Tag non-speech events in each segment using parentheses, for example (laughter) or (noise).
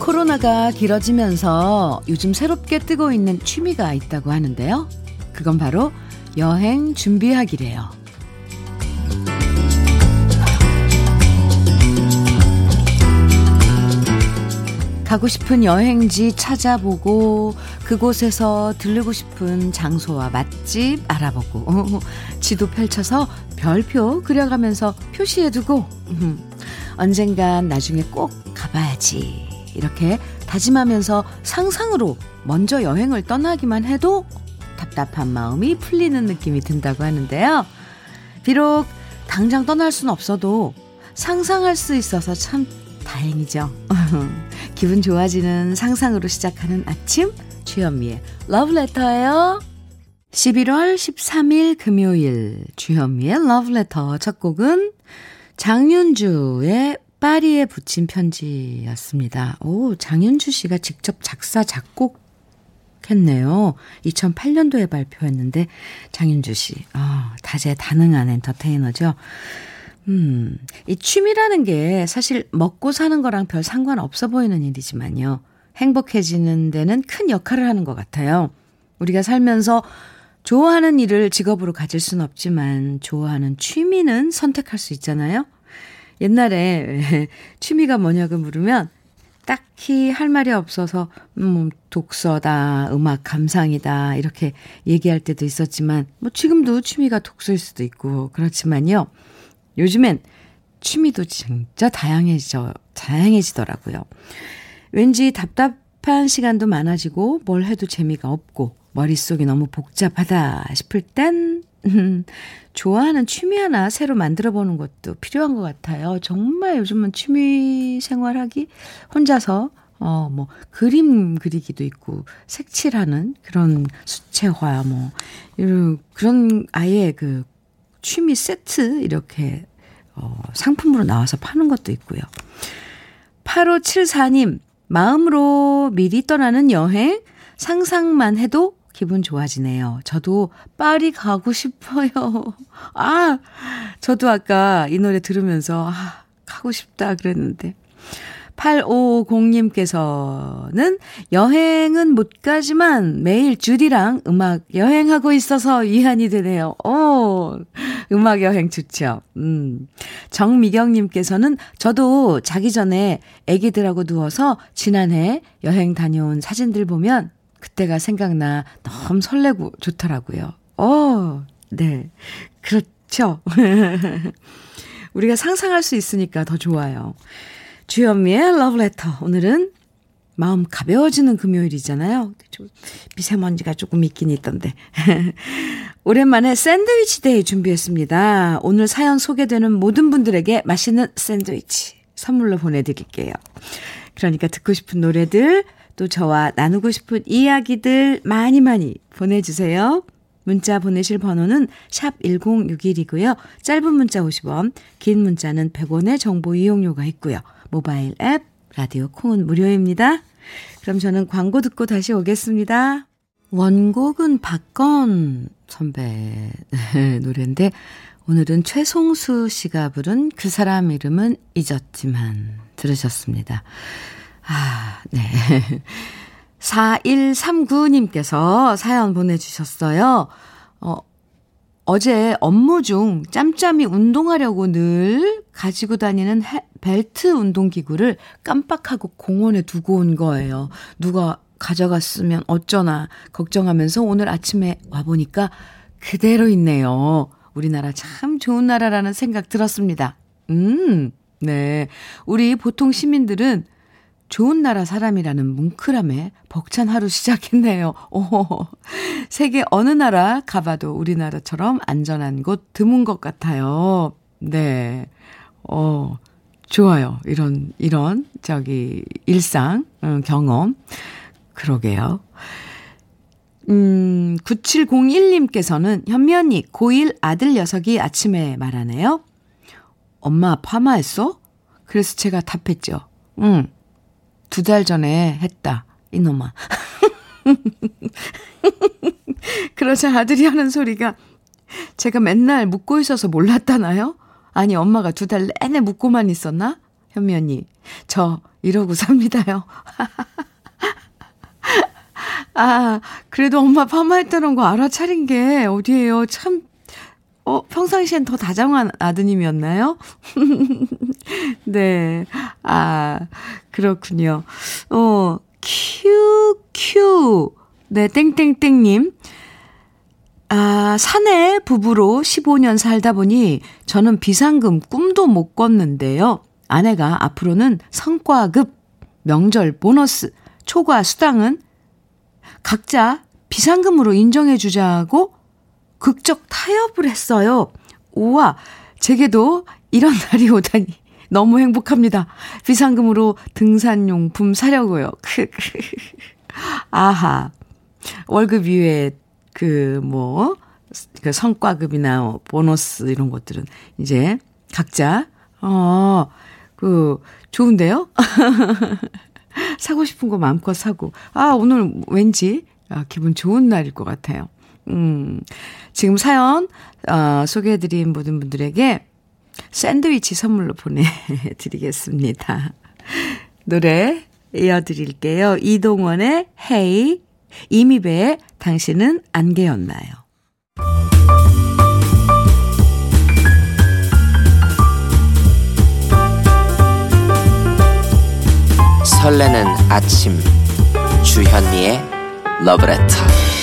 코로나가 길어지면서 요즘 새롭게 뜨고 있는 취미가 있다고 하는데요. 그건 바로 여행 준비하기래요. 가고 싶은 여행지 찾아보고 그곳에서 들르고 싶은 장소와 맛집 알아보고. (laughs) 지도 펼쳐서 별표 그려가면서 표시해두고. (laughs) 언젠간 나중에 꼭 가봐야지. 이렇게 다짐하면서 상상으로 먼저 여행을 떠나기만 해도 답답한 마음이 풀리는 느낌이 든다고 하는데요. 비록 당장 떠날 수는 없어도 상상할 수 있어서 참 다행이죠. (laughs) 기분 좋아지는 상상으로 시작하는 아침 주현미의 러브레터예요. 11월 13일 금요일 주현미의 러브레터 첫 곡은 장윤주의 파리에 붙인 편지였습니다. 오, 장윤주 씨가 직접 작사, 작곡 했네요. 2008년도에 발표했는데, 장윤주 씨, 아, 다재다능한 엔터테이너죠. 음, 이 취미라는 게 사실 먹고 사는 거랑 별 상관 없어 보이는 일이지만요. 행복해지는 데는 큰 역할을 하는 것 같아요. 우리가 살면서 좋아하는 일을 직업으로 가질 수는 없지만 좋아하는 취미는 선택할 수 있잖아요. 옛날에 (laughs) 취미가 뭐냐고 물으면 딱히 할 말이 없어서 음, 독서다, 음악 감상이다 이렇게 얘기할 때도 있었지만 뭐 지금도 취미가 독서일 수도 있고 그렇지만요. 요즘엔 취미도 진짜 다양해져 다양해지더라고요. 왠지 답답한 시간도 많아지고 뭘 해도 재미가 없고 머릿속이 너무 복잡하다 싶을 땐 음, (laughs) 좋아하는 취미 하나 새로 만들어 보는 것도 필요한 것 같아요. 정말 요즘은 취미 생활하기 혼자서 어, 뭐, 그림 그리기도 있고, 색칠하는 그런 수채화, 뭐, 이런, 그런 아예 그 취미 세트 이렇게, 어, 상품으로 나와서 파는 것도 있고요. 8574님, 마음으로 미리 떠나는 여행, 상상만 해도 기분 좋아지네요. 저도 파리 가고 싶어요. 아, 저도 아까 이 노래 들으면서, 아, 가고 싶다 그랬는데. 8550님께서는 여행은 못 가지만 매일 주디랑 음악 여행하고 있어서 이한이 되네요. 오, 음악 여행 좋죠. 음. 정미경님께서는 저도 자기 전에 애기들하고 누워서 지난해 여행 다녀온 사진들 보면 그때가 생각나 너무 설레고 좋더라고요. 어, 네. 그렇죠. (laughs) 우리가 상상할 수 있으니까 더 좋아요. 주현미의 러브레터. 오늘은 마음 가벼워지는 금요일이잖아요. 좀 미세먼지가 조금 있긴 있던데. (laughs) 오랜만에 샌드위치 day 준비했습니다. 오늘 사연 소개되는 모든 분들에게 맛있는 샌드위치 선물로 보내드릴게요. 그러니까 듣고 싶은 노래들, 또 저와 나누고 싶은 이야기들 많이 많이 보내주세요. 문자 보내실 번호는 샵 1061이고요. 짧은 문자 50원, 긴 문자는 100원의 정보 이용료가 있고요. 모바일 앱, 라디오 콩은 무료입니다. 그럼 저는 광고 듣고 다시 오겠습니다. 원곡은 박건 선배 노래인데 오늘은 최송수 씨가 부른 그 사람 이름은 잊었지만 들으셨습니다. 아, 네. (laughs) 4139님께서 사연 보내주셨어요. 어, 어제 업무 중 짬짬이 운동하려고 늘 가지고 다니는 해, 벨트 운동기구를 깜빡하고 공원에 두고 온 거예요. 누가 가져갔으면 어쩌나 걱정하면서 오늘 아침에 와보니까 그대로 있네요. 우리나라 참 좋은 나라라는 생각 들었습니다. 음, 네. 우리 보통 시민들은 좋은 나라 사람이라는 뭉클함에 벅찬 하루 시작했네요. 오, 세계 어느 나라 가봐도 우리나라처럼 안전한 곳 드문 것 같아요. 네. 어, 좋아요. 이런, 이런, 저기, 일상, 음, 경험. 그러게요. 음, 9701님께서는 현미 언니, 고1 아들 녀석이 아침에 말하네요. 엄마 파마했어? 그래서 제가 답했죠. 응. 두 달 전에 했다. 이놈아. (laughs) 그러자 아들이 하는 소리가 제가 맨날 묻고 있어서 몰랐다나요? 아니, 엄마가 두 달 내내 묻고만 있었나? 현미 언니, 저 이러고 삽니다요. (laughs) 아, 그래도 엄마 파마했다는 거 알아차린 게 어디예요? 참, 어, 평상시엔 더 다정한 아드님이었나요? (laughs) 네. 아, 그렇군요. 어, 큐큐. 네, 땡땡땡님. 아, 사내 부부로 15년 살다 보니 저는 비상금 꿈도 못 꿨는데요. 아내가 앞으로는 성과급, 명절 보너스, 초과 수당은 각자 비상금으로 인정해 주자고 극적 타협을 했어요. 우와, 제게도 이런 날이 오다니 너무 행복합니다. 비상금으로 등산용품 사려고요. (laughs) 아하. 월급 이외에 그, 뭐, 그 성과급이나 뭐 보너스 이런 것들은 이제 각자, 어, 그, 좋은데요? (laughs) 사고 싶은 거 마음껏 사고. 아, 오늘 왠지 아, 기분 좋은 날일 것 같아요. 음, 지금 사연, 어, 소개해드린 모든 분들에게 샌드위치 선물로 보내드리겠습니다. (laughs) 노래 이어드릴게요. 이동원의 헤이, 이미배의 당신은 안개였나요? 설레는 아침 주현미의 러브레터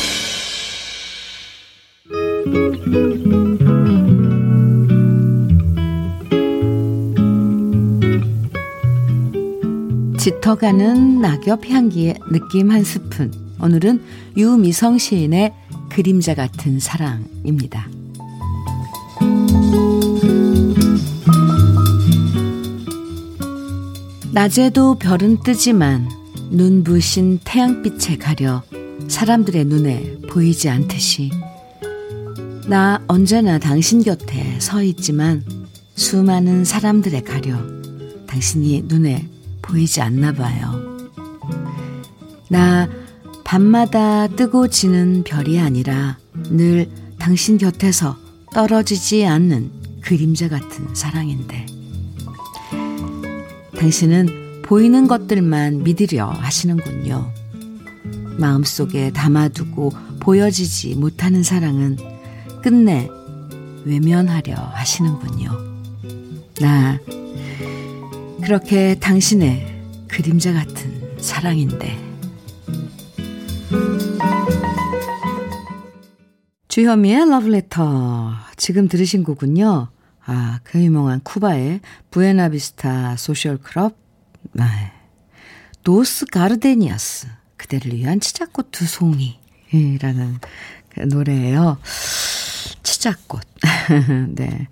짙어가는 낙엽 향기의 느낌 한 스푼 오늘은 유미성 시인의 그림자 같은 사랑입니다. 낮에도 별은 뜨지만 눈부신 태양빛에 가려 사람들의 눈에 보이지 않듯이 나 언제나 당신 곁에 서 있지만 수많은 사람들에 가려 당신이 눈에 보이지 않나 봐요. 나 밤마다 뜨고 지는 별이 아니라 늘 당신 곁에서 떨어지지 않는 그림자 같은 사랑인데. 당신은 보이는 것들만 믿으려 하시는군요. 마음속에 담아두고 보여지지 못하는 사랑은 끝내 외면하려 하시는군요. 나 그렇게 당신의 그림자 같은 사랑인데. 주현미의 러브레터. 지금 들으신 곡은요. 아, 그 유명한 쿠바의 부에나비스타 소셜 클럽, 네. Dos Gardenias, 그대를 위한 치자꽃 두 송이라는 그 노래예요. 치자꽃. (laughs) 네.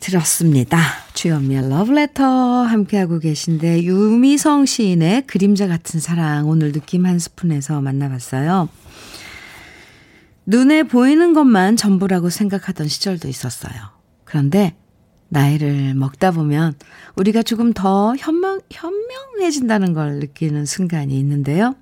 들었습니다. 주현미의 러브레터 함께하고 계신데 유미성 시인의 그림자 같은 사랑 오늘 느낌 한 스푼에서 만나봤어요. 눈에 보이는 것만 전부라고 생각하던 시절도 있었어요. 그런데 나이를 먹다 보면 우리가 조금 더 현명, 현명해진다는 걸 느끼는 순간이 있는데요.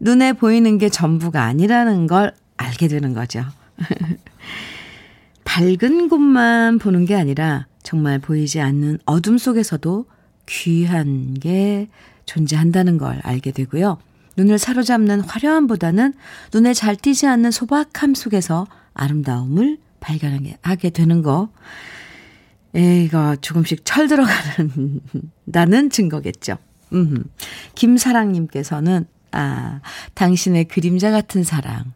눈에 보이는 게 전부가 아니라는 걸 알게 되는 거죠. (laughs) 밝은 곳만 보는 게 아니라 정말 보이지 않는 어둠 속에서도 귀한 게 존재한다는 걸 알게 되고요. 눈을 사로잡는 화려함보다는 눈에 잘 띄지 않는 소박함 속에서 아름다움을 발견하게 되는 거. 이거 조금씩 철 들어가는, 다는 증거겠죠. 음. 김사랑님께서는, 아, 당신의 그림자 같은 사랑.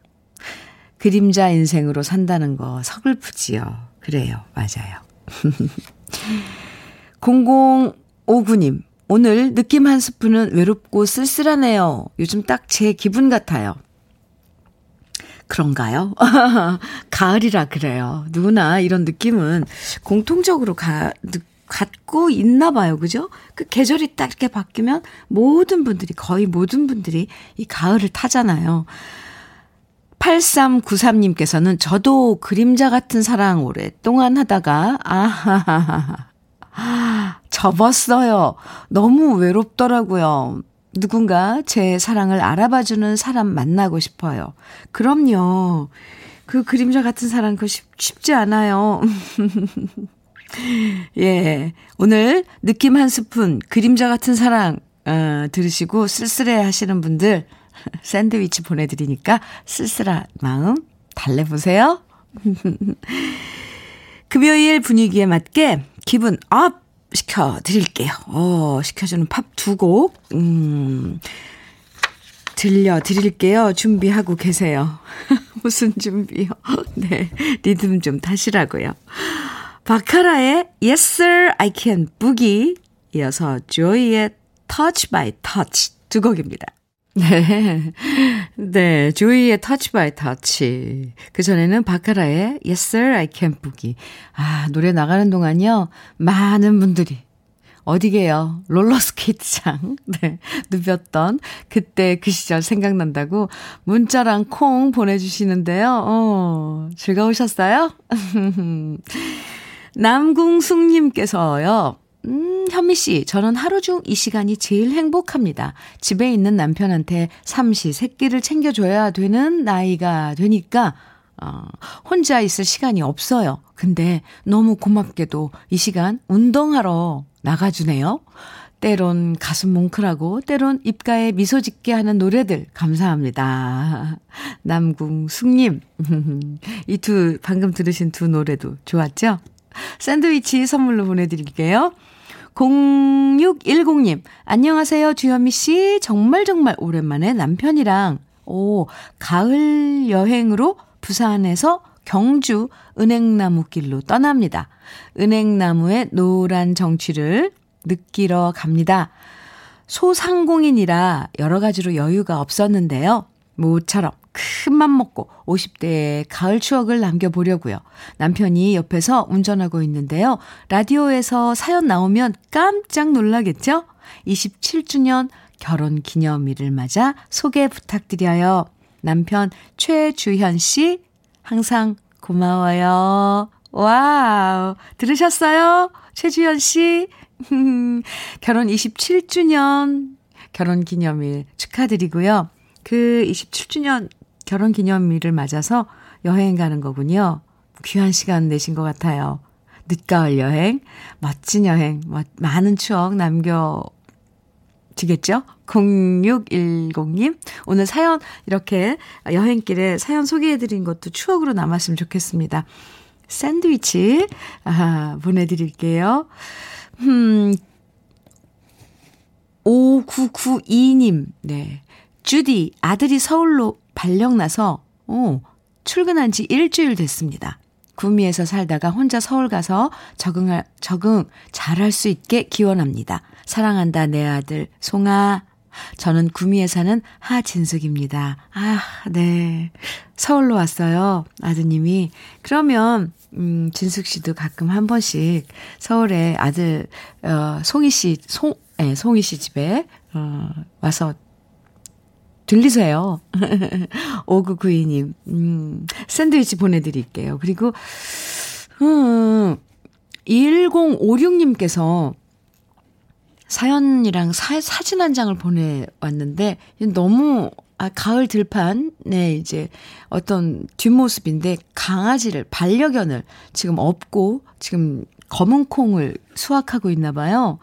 그림자 인생으로 산다는 거 서글프지요. 그래요. 맞아요. (laughs) 0059님, 오늘 느낌 한 스푼은 외롭고 쓸쓸하네요. 요즘 딱 제 기분 같아요. 그런가요? (laughs) 가을이라 그래요. 누구나 이런 느낌은 공통적으로 가, 갖고 있나 봐요. 그죠? 그 계절이 딱 이렇게 바뀌면 모든 분들이, 거의 모든 분들이 이 가을을 타잖아요. 8393님께서는 저도 그림자 같은 사랑 오랫동안 하다가, 아하하하. 접었어요. 너무 외롭더라고요. 누군가 제 사랑을 알아봐주는 사람 만나고 싶어요. 그럼요. 그 그림자 같은 사랑 그 쉽, 쉽지 않아요. (laughs) 예. 오늘 느낌 한 스푼 그림자 같은 사랑 어, 들으시고 쓸쓸해 하시는 분들 샌드위치 보내드리니까 쓸쓸한 마음 달래보세요. (laughs) 금요일 분위기에 맞게 기분 up 시켜드릴게요. 어, 시켜주는 팝 두 곡, 음, 들려드릴게요. 준비하고 계세요. (laughs) 무슨 준비요? (laughs) 네, 리듬 좀 타시라고요. 바카라의 Yes Sir I Can Boogie 이어서 조이의 Touch by Touch 두 곡입니다. 네. (laughs) 네. 조이의 Touch by Touch. 그전에는 바카라의 Yes Sir I Can Boogie. 아, 노래 나가는 동안요. 많은 분들이 어디게요? 롤러스케이트장. (laughs) 네. 누볐던 그때 그 시절 생각난다고 문자랑 콩 보내주시는데요. 어, 즐거우셨어요? (laughs) 남궁숙님께서요. 음, 현미 씨, 저는 하루 중 이 시간이 제일 행복합니다. 집에 있는 남편한테 삼시 세끼를 챙겨줘야 되는 나이가 되니까, 어, 혼자 있을 시간이 없어요. 근데 너무 고맙게도 이 시간 운동하러 나가주네요. 때론 가슴 뭉클하고, 때론 입가에 미소 짓게 하는 노래들, 감사합니다. 남궁숙님, (laughs) 이 두, 방금 들으신 두 노래도 좋았죠? 샌드위치 선물로 보내드릴게요. 0610님, 안녕하세요, 주현미 씨. 정말 정말 오랜만에 남편이랑, 오, 가을 여행으로 부산에서 경주 은행나무 길로 떠납니다. 은행나무의 노란 정취를 느끼러 갑니다. 소상공인이라 여러 가지로 여유가 없었는데요. 모처럼 큰맘 먹고 50대의 가을 추억을 남겨보려고요. 남편이 옆에서 운전하고 있는데요. 라디오에서 사연 나오면 깜짝 놀라겠죠? 27주년 결혼 기념일을 맞아 소개 부탁드려요. 남편 최주현 씨, 항상 고마워요. 와우. 들으셨어요? 최주현 씨. (laughs) 결혼 27주년 결혼 기념일 축하드리고요. 그 27주년 결혼 기념일을 맞아서 여행 가는 거군요. 귀한 시간 내신 것 같아요. 늦가을 여행, 멋진 여행, 많은 추억 남겨지겠죠? 0610님, 오늘 사연 이렇게 여행길에 사연 소개해드린 것도 추억으로 남았으면 좋겠습니다. 샌드위치, 아, 보내드릴게요. 음, 5992님, 네. 주디, 아들이 서울로 발령 나서, 어, 출근한 지 일주일 됐습니다. 구미에서 살다가 혼자 서울 가서 적응할, 적응 잘할 수 있게 기원합니다. 사랑한다, 내 아들, 송아. 저는 구미에 사는 하진숙입니다. 아, 네. 서울로 왔어요. 아드님이. 그러면, 음, 진숙 씨도 가끔 한 번씩 서울에 아들, 어, 송이 씨, 송, 예, 네, 송이 씨 집에, 어, 와서 들리세요. (laughs) 5992님, 음, 샌드위치 보내드릴게요. 그리고, 음, 1056님께서 사연이랑 사, 사진 한 장을 보내왔는데, 너무, 아, 가을 들판, 네, 이제 어떤 뒷모습인데, 강아지를, 반려견을 지금 업고, 지금 검은 콩을 수확하고 있나 봐요.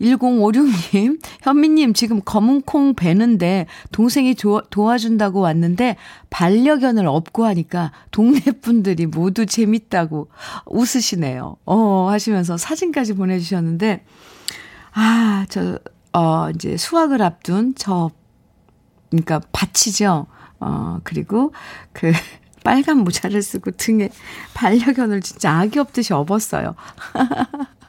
1056님, 현미님 지금 검은 콩 베는데 동생이 도, 도와준다고 왔는데 반려견을 업고 하니까 동네 분들이 모두 재밌다고 웃으시네요. 어, 하시면서 사진까지 보내주셨는데, 아, 저, 어, 이제 수확을 앞둔 저, 그러니까 밭이죠. 어, 그리고 그, 빨간 모자를 쓰고 등에 반려견을 진짜 아기 업듯이 업었어요. (laughs)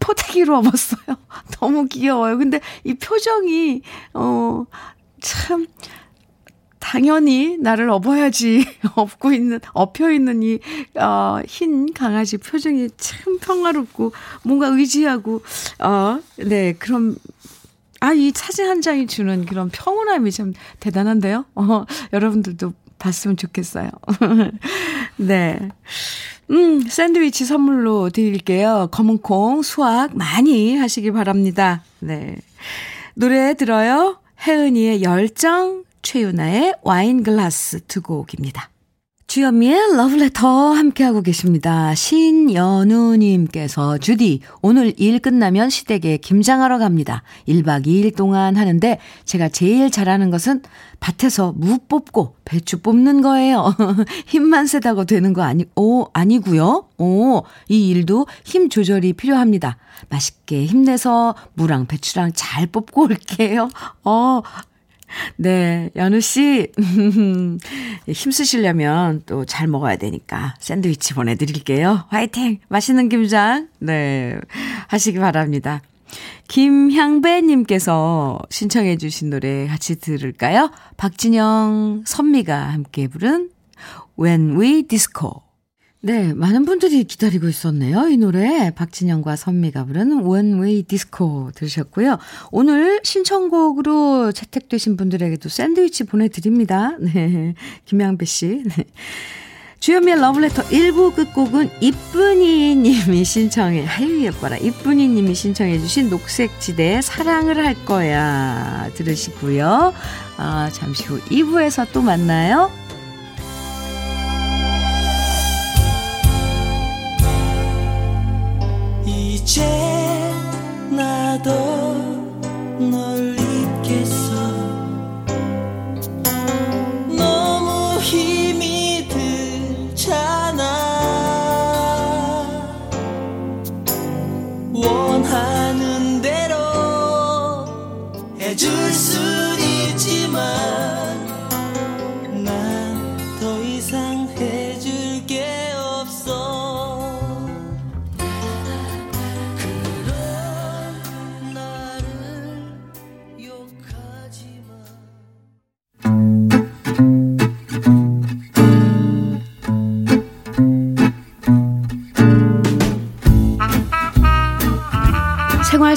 포대기로 업었어요. (laughs) 너무 귀여워요. 근데 이 표정이, 어, 참, 당연히 나를 업어야지. (laughs) 업고 있는, 업혀 있는 이, 어, 흰 강아지 표정이 참 평화롭고, 뭔가 의지하고, 어, 네, 그럼, 아, 이 사진 한 장이 주는 그런 평온함이 참 대단한데요? 어, 여러분들도 봤으면 좋겠어요. (laughs) 네. 음, 샌드위치 선물로 드릴게요. 검은콩, 수확 많이 하시기 바랍니다. 네. 노래 들어요. 혜은이의 열정, 최윤아의 와인 글라스 두 곡입니다. 주현미의 러브레터 함께하고 계십니다. 신연우님께서 주디 오늘 일 끝나면 시댁에 김장하러 갑니다. 1박 2일 동안 하는데 제가 제일 잘하는 것은 밭에서 무 뽑고 배추 뽑는 거예요. (laughs) 힘만 세다고 되는 거 아니, 오, 아니고요. 오, 이 일도 힘 조절이 필요합니다. 맛있게 힘내서 무랑 배추랑 잘 뽑고 올게요. 어, (laughs) 네, 연우 씨, (laughs) 힘쓰시려면 또 잘 먹어야 되니까 샌드위치 보내드릴게요. 화이팅! 맛있는 김장, 네, 하시기 바랍니다. 김향배님께서 신청해 주신 노래 같이 들을까요? 박진영, 선미가 함께 부른 When We Disco. 네, 많은 분들이 기다리고 있었네요. 이 노래 박진영과 선미가 One Way Disco 들으셨고요. 오늘 신청곡으로 채택되신 분들에게도 샌드위치 보내드립니다. (laughs) 네, 김양배 씨. 네. 주현미의 러브레터 1부 끝곡은 이쁜이 님이 신청해, 아유, 예뻐라. 이쁜이 님이 신청해 주신 녹색지대의 사랑을 할 거야. 들으시고요. 아, 잠시 후 2부에서 또 만나요. 이제 나도 널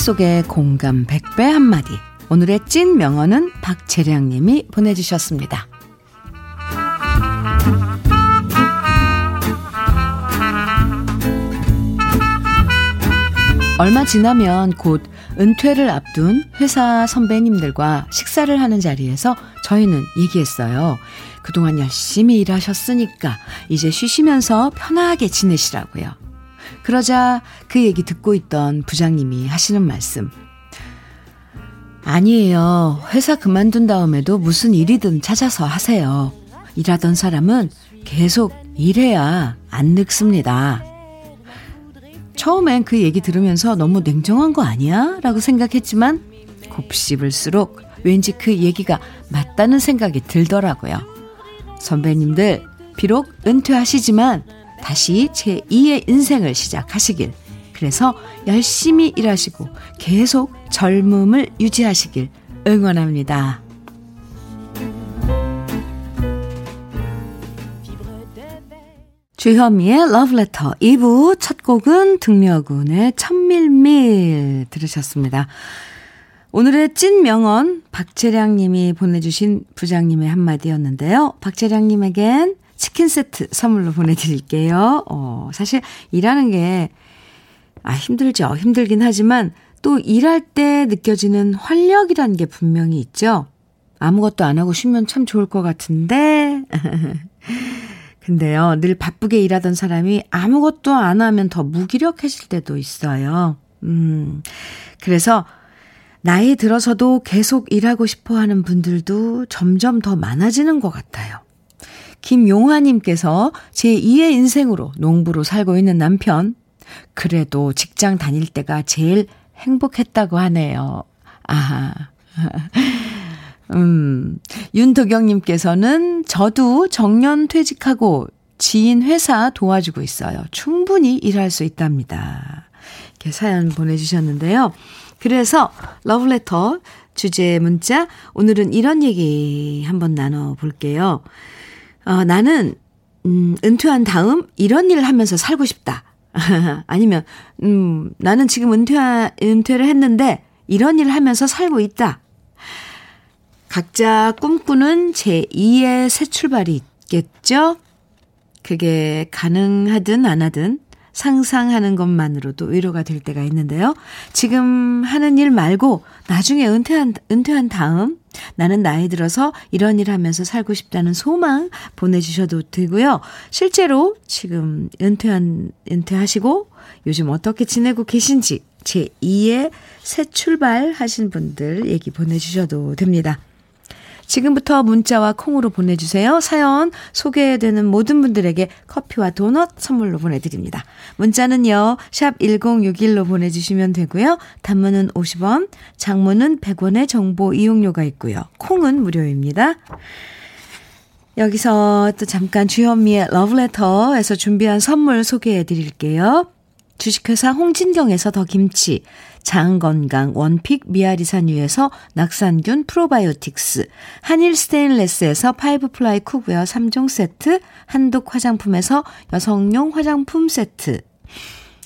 속의 공감 100배 한마디. 오늘의 찐 명언은 박재량 님이 보내주셨습니다. 얼마 지나면 곧 은퇴를 앞둔 회사 선배님들과 식사를 하는 자리에서 저희는 얘기했어요. 그동안 열심히 일하셨으니까 이제 쉬시면서 편하게 지내시라고요. 그러자 그 얘기 듣고 있던 부장님이 하시는 말씀. 아니에요. 회사 그만둔 다음에도 무슨 일이든 찾아서 하세요. 일하던 사람은 계속 일해야 안 늙습니다. 처음엔 그 얘기 들으면서 너무 냉정한 거 아니야? 라고 생각했지만 곱씹을수록 왠지 그 얘기가 맞다는 생각이 들더라고요. 선배님들, 비록 은퇴하시지만 다시 제2의 인생을 시작하시길. 그래서 열심히 일하시고 계속 젊음을 유지하시길 응원합니다. 주현미의 러브레터 2부 첫 곡은 등려군의 천밀밀 들으셨습니다. 오늘의 찐 명언 박재량 님이 보내주신 부장님의 한마디였는데요. 박재량 님에겐 치킨 세트 선물로 보내드릴게요. 어, 사실 일하는 게, 아, 힘들죠. 힘들긴 하지만 또 일할 때 느껴지는 활력이라는 게 분명히 있죠. 아무것도 안 하고 쉬면 참 좋을 것 같은데. (laughs) 근데요, 늘 바쁘게 일하던 사람이 아무것도 안 하면 더 무기력해질 때도 있어요. 음, 그래서 나이 들어서도 계속 일하고 싶어 하는 분들도 점점 더 많아지는 것 같아요. 김용화님께서 제 2의 인생으로 농부로 살고 있는 남편. 그래도 직장 다닐 때가 제일 행복했다고 하네요. 아하. (laughs) 음, 윤도경님께서는 저도 정년 퇴직하고 지인 회사 도와주고 있어요. 충분히 일할 수 있답니다. 이렇게 사연 보내주셨는데요. 그래서 러브레터 주제 문자. 오늘은 이런 얘기 한번 나눠볼게요. 어, 나는, 음, 은퇴한 다음 이런 일을 하면서 살고 싶다. (laughs) 아니면, 음, 나는 지금 은퇴, 은퇴를 했는데 이런 일을 하면서 살고 있다. 각자 꿈꾸는 제2의 새 출발이 있겠죠? 그게 가능하든 안 하든 상상하는 것만으로도 위로가 될 때가 있는데요. 지금 하는 일 말고 나중에 은퇴한, 은퇴한 다음 나는 나이 들어서 이런 일 하면서 살고 싶다는 소망 보내주셔도 되고요. 실제로 지금 은퇴한, 은퇴하시고 요즘 어떻게 지내고 계신지 제2의 새 출발 하신 분들 얘기 보내주셔도 됩니다. 지금부터 문자와 콩으로 보내주세요. 사연 소개되는 모든 분들에게 커피와 도넛 선물로 보내드립니다. 문자는요, 샵 1061로 보내주시면 되고요. 단문은 50원, 장문은 100원의 정보 이용료가 있고요. 콩은 무료입니다. 여기서 또 잠깐 주현미의 러브레터에서 준비한 선물 소개해 드릴게요. 주식회사 홍진경에서 더 김치, 장건강 원픽 미아리산유에서 낙산균 프로바이오틱스, 한일 스테인레스에서 파이브 플라이 쿡웨어 3종 세트, 한독 화장품에서 여성용 화장품 세트,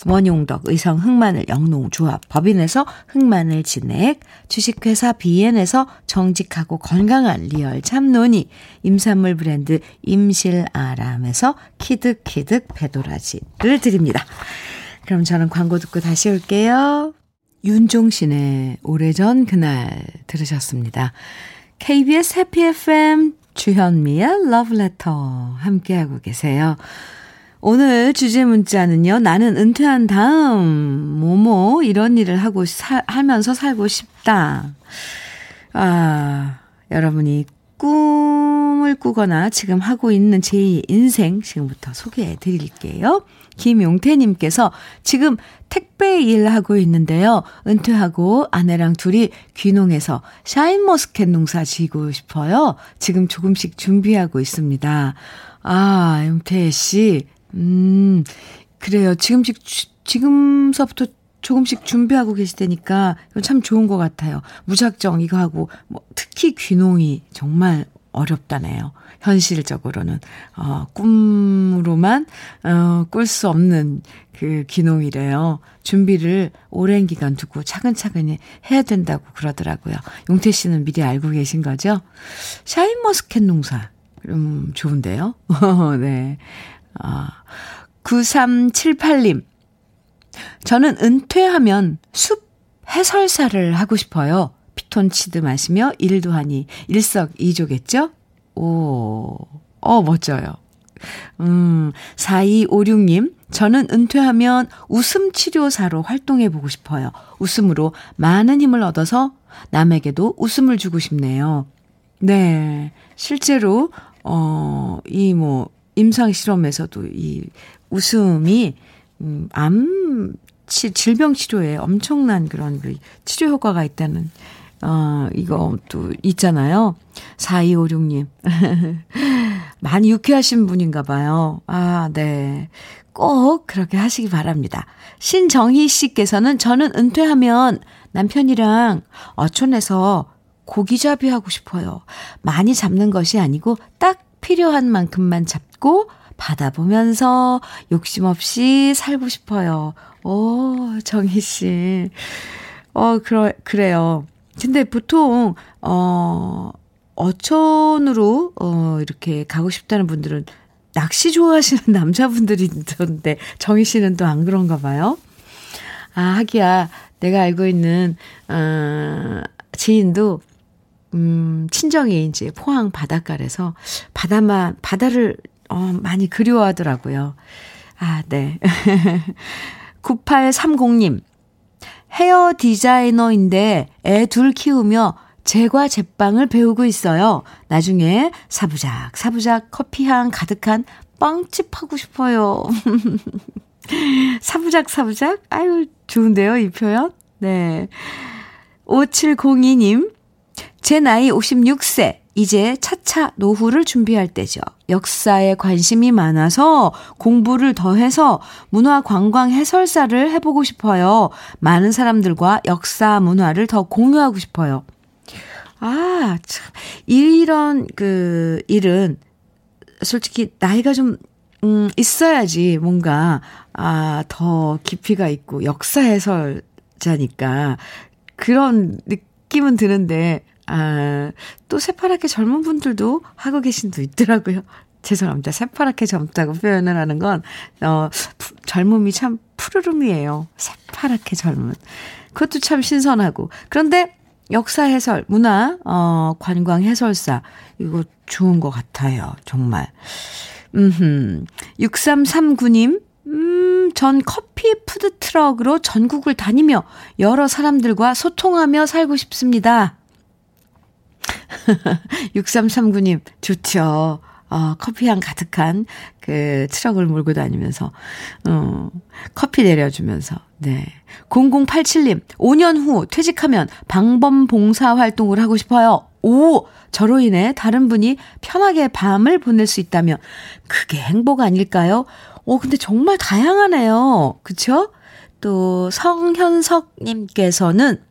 원용덕 의성 흑마늘 영농조합 법인에서 흑마늘 진액, 주식회사 비엔에서 정직하고 건강한 리얼 참논이, 임산물 브랜드 임실아람에서 키득키득 배도라지를 드립니다. 그럼 저는 광고 듣고 다시 올게요. 윤종신의 오래전 그날 들으셨습니다. KBS 해피 FM 주현미의 러브레터 함께하고 계세요. 오늘 주제 문자는요. 나는 은퇴한 다음 뭐뭐 이런 일을 하고 사, 하면서 살고 싶다. 아, 여러분이 꿈을 꾸거나 지금 하고 있는 제2 인생 지금부터 소개해 드릴게요. 김용태님께서 지금 택배 일하고 있는데요. 은퇴하고 아내랑 둘이 귀농해서 샤인머스켓 농사 지고 싶어요. 지금 조금씩 준비하고 있습니다. 아, 용태 씨. 음, 그래요. 지금씩, 지금서부터 조금씩 준비하고 계시다니까 이건 참 좋은 것 같아요. 무작정 이거 하고 뭐 특히 귀농이 정말 어렵다네요. 현실적으로는 어 꿈으로만 어 꿀 수 없는 그 귀농이래요. 준비를 오랜 기간 두고 차근차근히 해야 된다고 그러더라고요. 용태 씨는 미리 알고 계신 거죠? 샤인머스켓 농사. 음, 좋은데요? (laughs) 네. 아, 9378님. 저는 은퇴하면 숲 해설사를 하고 싶어요. 피톤치드 마시며 일도 하니 일석이조겠죠? 오, 어, 멋져요. 음, 4256님, 저는 은퇴하면 웃음 치료사로 활동해 보고 싶어요. 웃음으로 많은 힘을 얻어서 남에게도 웃음을 주고 싶네요. 네. 실제로, 어, 이 뭐, 임상 실험에서도 이 웃음이 음, 암 치, 질병 치료에 엄청난 그런 그 치료 효과가 있다는, 어, 이거 또 있잖아요. 4256님. (laughs) 많이 유쾌하신 분인가 봐요. 아, 네. 꼭 그렇게 하시기 바랍니다. 신정희 씨께서는 저는 은퇴하면 남편이랑 어촌에서 고기잡이 하고 싶어요. 많이 잡는 것이 아니고 딱 필요한 만큼만 잡고 받아보면서 욕심 없이 살고 싶어요. 오, 정희 씨. 어, 그러, 그래요. 근데 보통, 어, 어촌으로, 어, 이렇게 가고 싶다는 분들은 낚시 좋아하시는 (laughs) 남자분들이 있던데, 정희 씨는 또 안 그런가 봐요. 아, 하기야, 내가 알고 있는, 어, 지인도, 음, 친정이 이제 포항 바닷가래서 바다만, 바다를 어, 많이 그리워하더라고요. 아, 네. (laughs) 9830님. 헤어 디자이너인데 애 둘 키우며 제과 제빵을 배우고 있어요. 나중에 사부작, 사부작 커피향 가득한 빵집 하고 싶어요. (laughs) 사부작, 사부작? 아유, 좋은데요, 이 표현? 네. 5702님. 제 나이 56세. 이제 차차 노후를 준비할 때죠. 역사에 관심이 많아서 공부를 더 해서 문화 관광 해설사를 해보고 싶어요. 많은 사람들과 역사 문화를 더 공유하고 싶어요. 아, 참. 이런 그 일은 솔직히 나이가 좀, 음, 있어야지 뭔가, 아, 더 깊이가 있고 역사 해설자니까 그런 느낌은 드는데, 아, 또 새파랗게 젊은 분들도 하고 계신 분 있더라고요. (laughs) 죄송합니다. 새파랗게 젊다고 표현을 하는 건, 어, 젊음이 참 푸르름이에요. 새파랗게 젊은. 그것도 참 신선하고. 그런데 역사 해설, 문화, 어, 관광 해설사. 이거 좋은 것 같아요. 정말. 음, 6339님, 음, 전 커피 푸드 트럭으로 전국을 다니며 여러 사람들과 소통하며 살고 싶습니다. (laughs) 6339님, 좋죠. 어, 커피향 가득한 그 트럭을 몰고 다니면서, 어, 커피 내려주면서, 네. 0087님, 5년 후 퇴직하면 방범 봉사 활동을 하고 싶어요. 오! 저로 인해 다른 분이 편하게 밤을 보낼 수 있다면 그게 행복 아닐까요? 오, 근데 정말 다양하네요. 그쵸? 또 성현석님께서는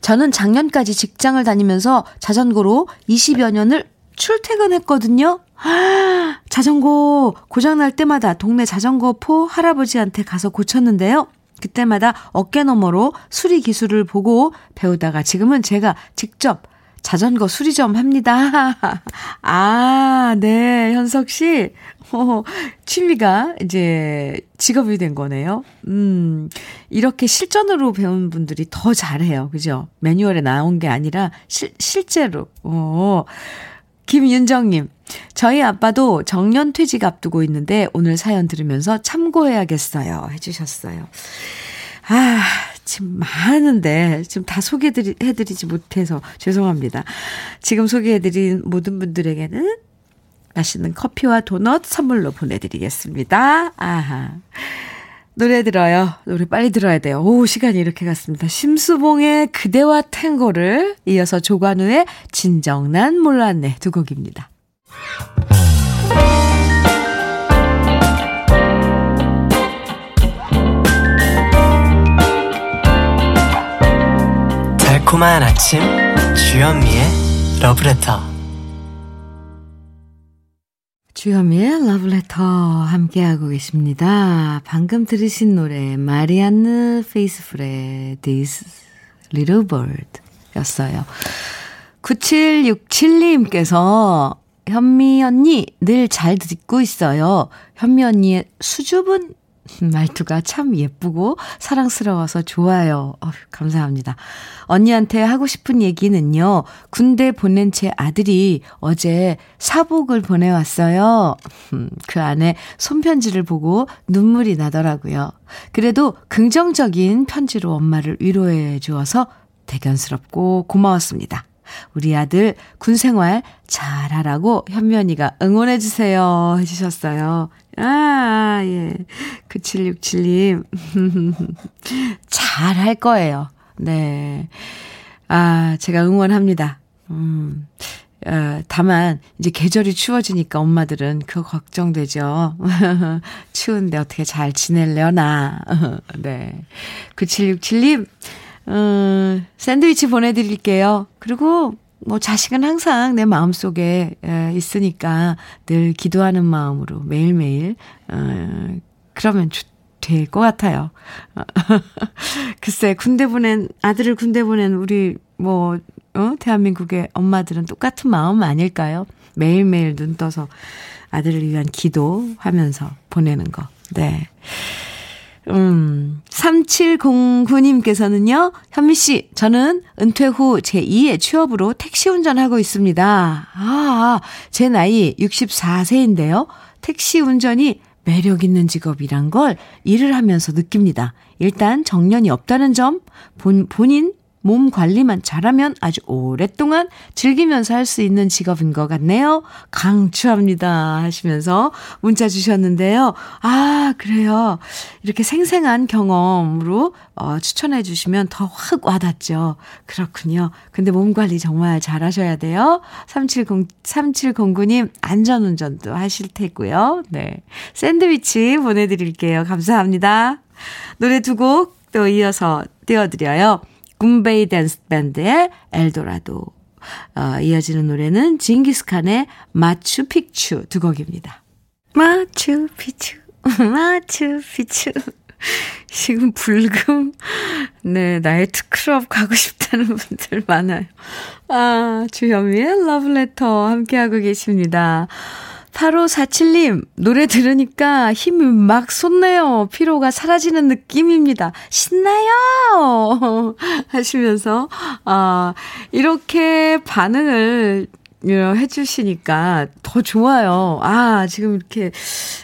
저는 작년까지 직장을 다니면서 자전거로 20여 년을 출퇴근했거든요. (gasps) 자전거 고장날 때마다 동네 자전거포 할아버지한테 가서 고쳤는데요. 그때마다 어깨 너머로 수리 기술을 보고 배우다가 지금은 제가 직접 자전거 수리점 합니다. (laughs) 아, 네, 현석 씨. 어, 취미가 이제 직업이 된 거네요. 음, 이렇게 실전으로 배운 분들이 더 잘해요. 그죠? 매뉴얼에 나온 게 아니라 실, 실제로. 어, 김윤정님. 저희 아빠도 정년 퇴직 앞두고 있는데 오늘 사연 들으면서 참고해야겠어요. 해주셨어요. 아, 지금 많은데, 지금 다 소개해드리지 못해서 죄송합니다. 지금 소개해드린 모든 분들에게는 맛있는 커피와 도넛 선물로 보내드리겠습니다. 아하. 노래 들어요. 노래 빨리 들어야 돼요. 오, 시간이 이렇게 갔습니다. 심수봉의 그대와 탱고를 이어서 조관우의 진정 난 몰랐네 두 곡입니다. 달콤한 아침 주현미의 러브레터 주현미의 러브레터 함께하고 계십니다. 방금 들으신 노래 마리안느 페이스풀의 This Little Bird 였어요. 9767님께서 현미 언니 늘 잘 듣고 있어요. 현미 언니의 수줍은 (laughs) 말투가 참 예쁘고 사랑스러워서 좋아요. 어휴, 감사합니다. 언니한테 하고 싶은 얘기는요. 군대 보낸 제 아들이 어제 사복을 보내왔어요. 음, 그 안에 손편지를 보고 눈물이 나더라고요. 그래도 긍정적인 편지로 엄마를 위로해 주어서 대견스럽고 고마웠습니다. 우리 아들 군 생활 잘하라고 현면이가 응원해주세요. 해주셨어요. 아, 예. 9767님. 잘할 거예요. 네. 아, 제가 응원합니다. 음. 어, 다만, 이제 계절이 추워지니까 엄마들은 그거 걱정되죠. (laughs) 추운데 어떻게 잘 지낼려나. (laughs) 네. 9767님, 음, 샌드위치 보내드릴게요. 그리고 뭐 자식은 항상 내 마음 속에 있으니까 늘 기도하는 마음으로 매일매일, 어, 그러면 될 것 같아요. (laughs) 글쎄, 군대 보낸, 아들을 군대 보낸 우리, 뭐, 어, 대한민국의 엄마들은 똑같은 마음 아닐까요? 매일매일 눈 떠서 아들을 위한 기도하면서 보내는 거. 네. 음, 3709님께서는요, 현미 씨, 저는 은퇴 후 제2의 취업으로 택시 운전하고 있습니다. 아, 제 나이 64세인데요. 택시 운전이 매력 있는 직업이란 걸 일을 하면서 느낍니다. 일단 정년이 없다는 점, 본, 본인 몸 관리만 잘하면 아주 오랫동안 즐기면서 할 수 있는 직업인 것 같네요. 강추합니다. 하시면서 문자 주셨는데요. 아, 그래요. 이렇게 생생한 경험으로 어, 추천해 주시면 더 확 와닿죠. 그렇군요. 근데 몸 관리 정말 잘 하셔야 돼요. 370, 3709님, 안전운전도 하실 테고요. 네. 샌드위치 보내드릴게요. 감사합니다. 노래 두 곡 또 이어서 띄워드려요. 군베이 댄스 밴드의 엘도라도. 어, 이어지는 노래는 징기스칸의 마추픽추 두 곡입니다. 마추픽추, (laughs) 마추픽추. (laughs) 지금 불금, 네, 나이트 클럽 가고 싶다는 분들 많아요. 아, 주현미의 러브레터 함께하고 계십니다. 8547님, 노래 들으니까 힘이 막 솟네요. 피로가 사라지는 느낌입니다. 신나요! (laughs) 하시면서, 아, 이렇게 반응을 해주시니까 더 좋아요. 아, 지금 이렇게,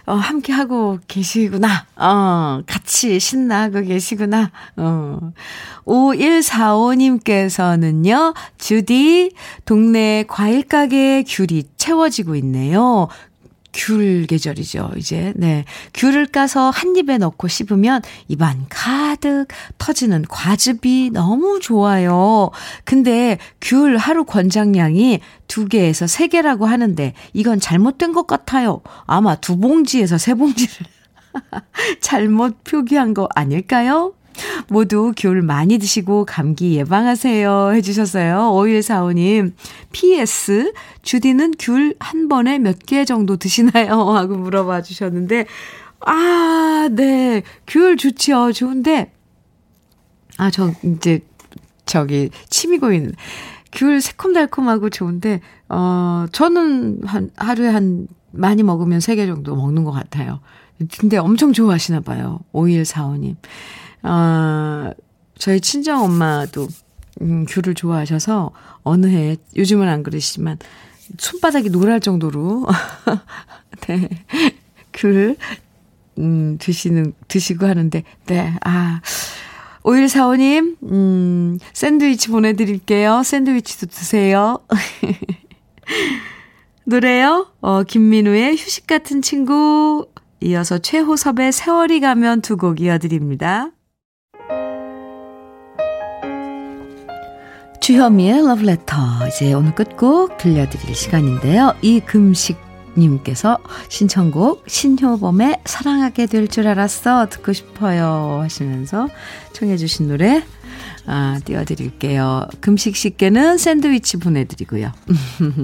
어, 함께 하고 계시구나. 어, 같이 신나고 계시구나. 어. 5145님께서는요, 주디, 동네 과일가게 귤이 채워지고 있네요. 귤 계절이죠, 이제. 네. 귤을 까서 한 입에 넣고 씹으면 입안 가득 터지는 과즙이 너무 좋아요. 근데 귤 하루 권장량이 두 개에서 세 개라고 하는데 이건 잘못된 것 같아요. 아마 두 봉지에서 세 봉지를 (laughs) 잘못 표기한 거 아닐까요? 모두 귤 많이 드시고 감기 예방하세요. 해주셨어요. 5145님. PS, 주디는 귤 한 번에 몇 개 정도 드시나요? (laughs) 하고 물어봐 주셨는데, 아, 네. 귤 좋지요. 좋은데, 아, 저, 이제, 저기, 침이 고이는. 귤 새콤달콤하고 좋은데, 어, 저는 한, 하루에 한, 많이 먹으면 3개 정도 먹는 것 같아요. 근데 엄청 좋아하시나 봐요. 5145님. 아, 저희 친정 엄마도 음, 귤을 좋아하셔서 어느 해 요즘은 안 그러시지만 손바닥이 노랄 정도로 (laughs) 네. 귤 음, 드시는 드시고 하는데 네. 아. 5145님, 음, 샌드위치 보내드릴게요. 샌드위치도 드세요. (laughs) 노래요? 어, 김민우의 휴식 같은 친구, 이어서 최호섭의 세월이 가면 두 곡 이어드립니다. 주현미의 러브레터. 이제 오늘 끝곡 들려드릴 시간인데요. 이금식님께서 신청곡 신효범의 사랑하게 될 줄 알았어. 듣고 싶어요. 하시면서 청해 주신 노래 아, 띄워드릴게요. 금식 씨께는 샌드위치 보내드리고요.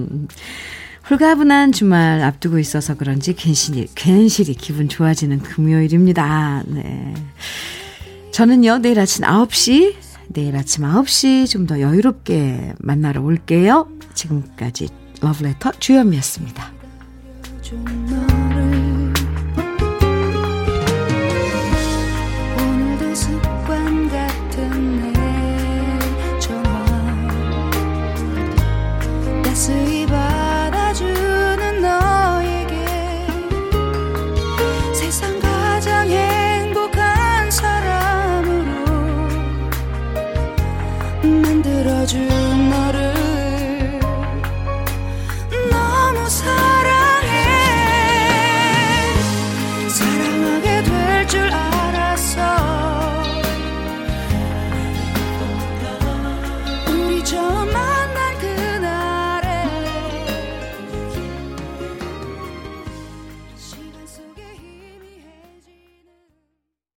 (laughs) 홀가분한 주말 앞두고 있어서 그런지 괜시리, 괜시리 기분 좋아지는 금요일입니다. 네. 저는요, 내일 아침 9시 내일 아침 9시 좀 더 여유롭게 만나러 올게요. 지금까지 러브레터 주현미였습니다.